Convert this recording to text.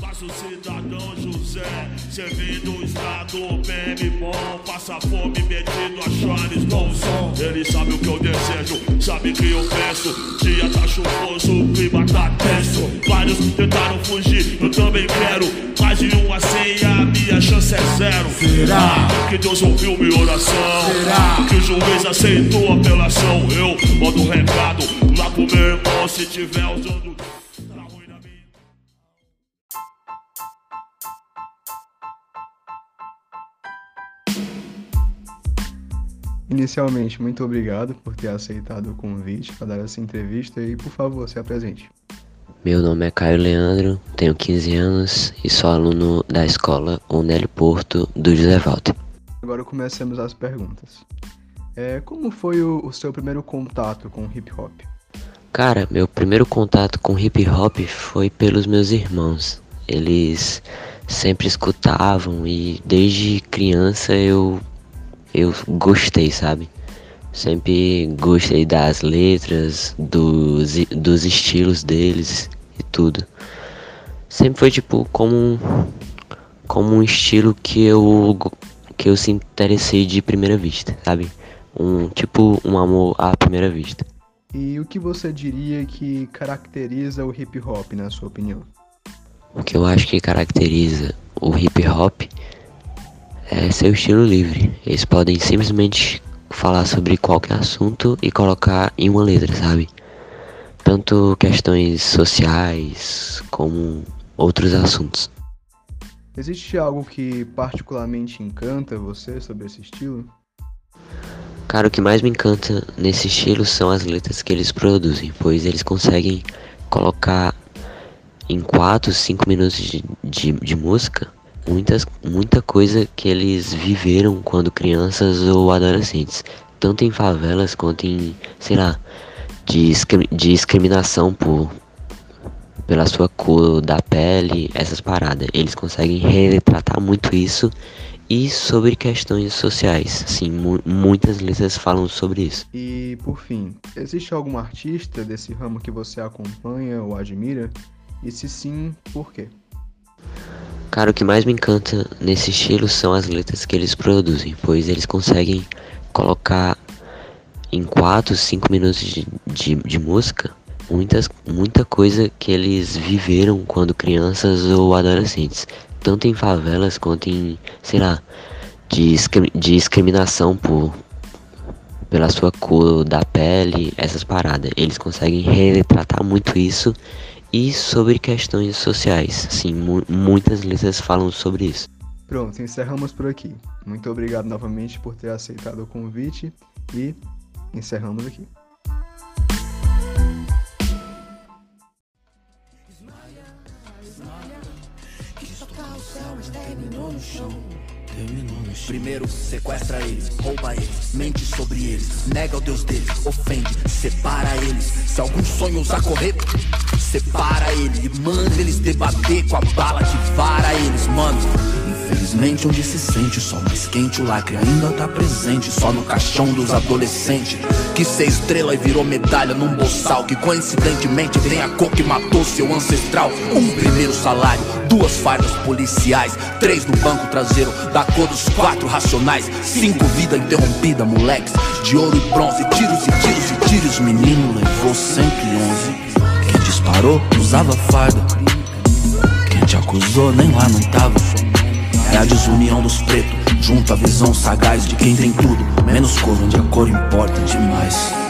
Faço cidadão José, servindo o estado bem bom. Passa fome metido a Charles Bronson. Ele sabe o que eu desejo, sabe que eu peço. Dia tá chuvoso, o clima tá tenso. Vários tentaram fugir, eu também quero. Mais de um a cem, a minha chance é zero. Será? Ah, que Deus ouviu minha oração? Será? Que o juiz aceitou a apelação? Eu mando um recado lá pro meu irmão se tiver usando. Inicialmente, muito obrigado por ter aceitado o convite para dar essa entrevista e, por favor, se apresente. Meu nome é Caio Leandro, tenho 15 anos e sou aluno da escola Onélio Porto do José Walter. Agora comecemos as perguntas. É, como foi o, o seu primeiro contato com hip hop? Cara, meu primeiro contato com hip hop foi pelos meus irmãos. Eles sempre escutavam e desde criança eu eu gostei, sabe? Sempre gostei das letras, dos, dos estilos deles e tudo. Sempre foi tipo como um, como um estilo que eu que eu se interessei de primeira vista, sabe? Um tipo um amor à primeira vista. E o que você diria que caracteriza o hip hop, na sua opinião? O que eu acho que caracteriza o hip hop é seu estilo livre. Eles podem simplesmente falar sobre qualquer assunto e colocar em uma letra, sabe? Tanto questões sociais como outros assuntos. Existe algo que particularmente encanta você sobre esse estilo? Cara, o que mais me encanta nesse estilo são as letras que eles produzem, pois eles conseguem colocar em 4, 5 minutos de, de, de música muitas, muita coisa que eles viveram quando crianças ou adolescentes, tanto em favelas quanto em, sei lá, discri- discriminação por pela sua cor da pele, essas paradas. Eles conseguem retratar muito isso e sobre questões sociais. Sim, mu- muitas letras falam sobre isso. E, por fim, existe algum artista desse ramo que você acompanha ou admira? E se sim, por quê? Cara, o que mais me encanta nesse estilo são as letras que eles produzem, pois eles conseguem colocar em 4, 5 minutos de, de, de música muitas, muita coisa que eles viveram quando crianças ou adolescentes, tanto em favelas quanto em, sei lá, discri- discriminação por pela sua cor da pele, essas paradas. Eles conseguem retratar muito isso e sobre questões sociais. Sim, mu- muitas letras falam sobre isso. Pronto, encerramos por aqui. Muito obrigado novamente por ter aceitado o convite e encerramos aqui. Primeiro sequestra eles, rouba eles, mente sobre eles, nega o Deus deles, ofende, separa eles. Se algum sonho usar correr, separa ele e manda eles debater com a bala de vara eles, mano. Infelizmente onde se sente sol mais quente, o lacre ainda tá presente, só no caixão dos adolescentes. Que ser estrela e virou medalha num boçal, que coincidentemente tem a cor que matou seu ancestral. Um primeiro salário, duas fardas policiais, três no banco traseiro, da cor dos quatro racionais, cinco vida interrompida, moleques, de ouro e bronze, tiros e tiros e tiros. Menino levou 111. Quem disparou usava farda. Quem te acusou nem lá não tava. É a desunião dos pretos, junto à visão sagaz de quem tem tudo, menos cor onde a cor importa demais.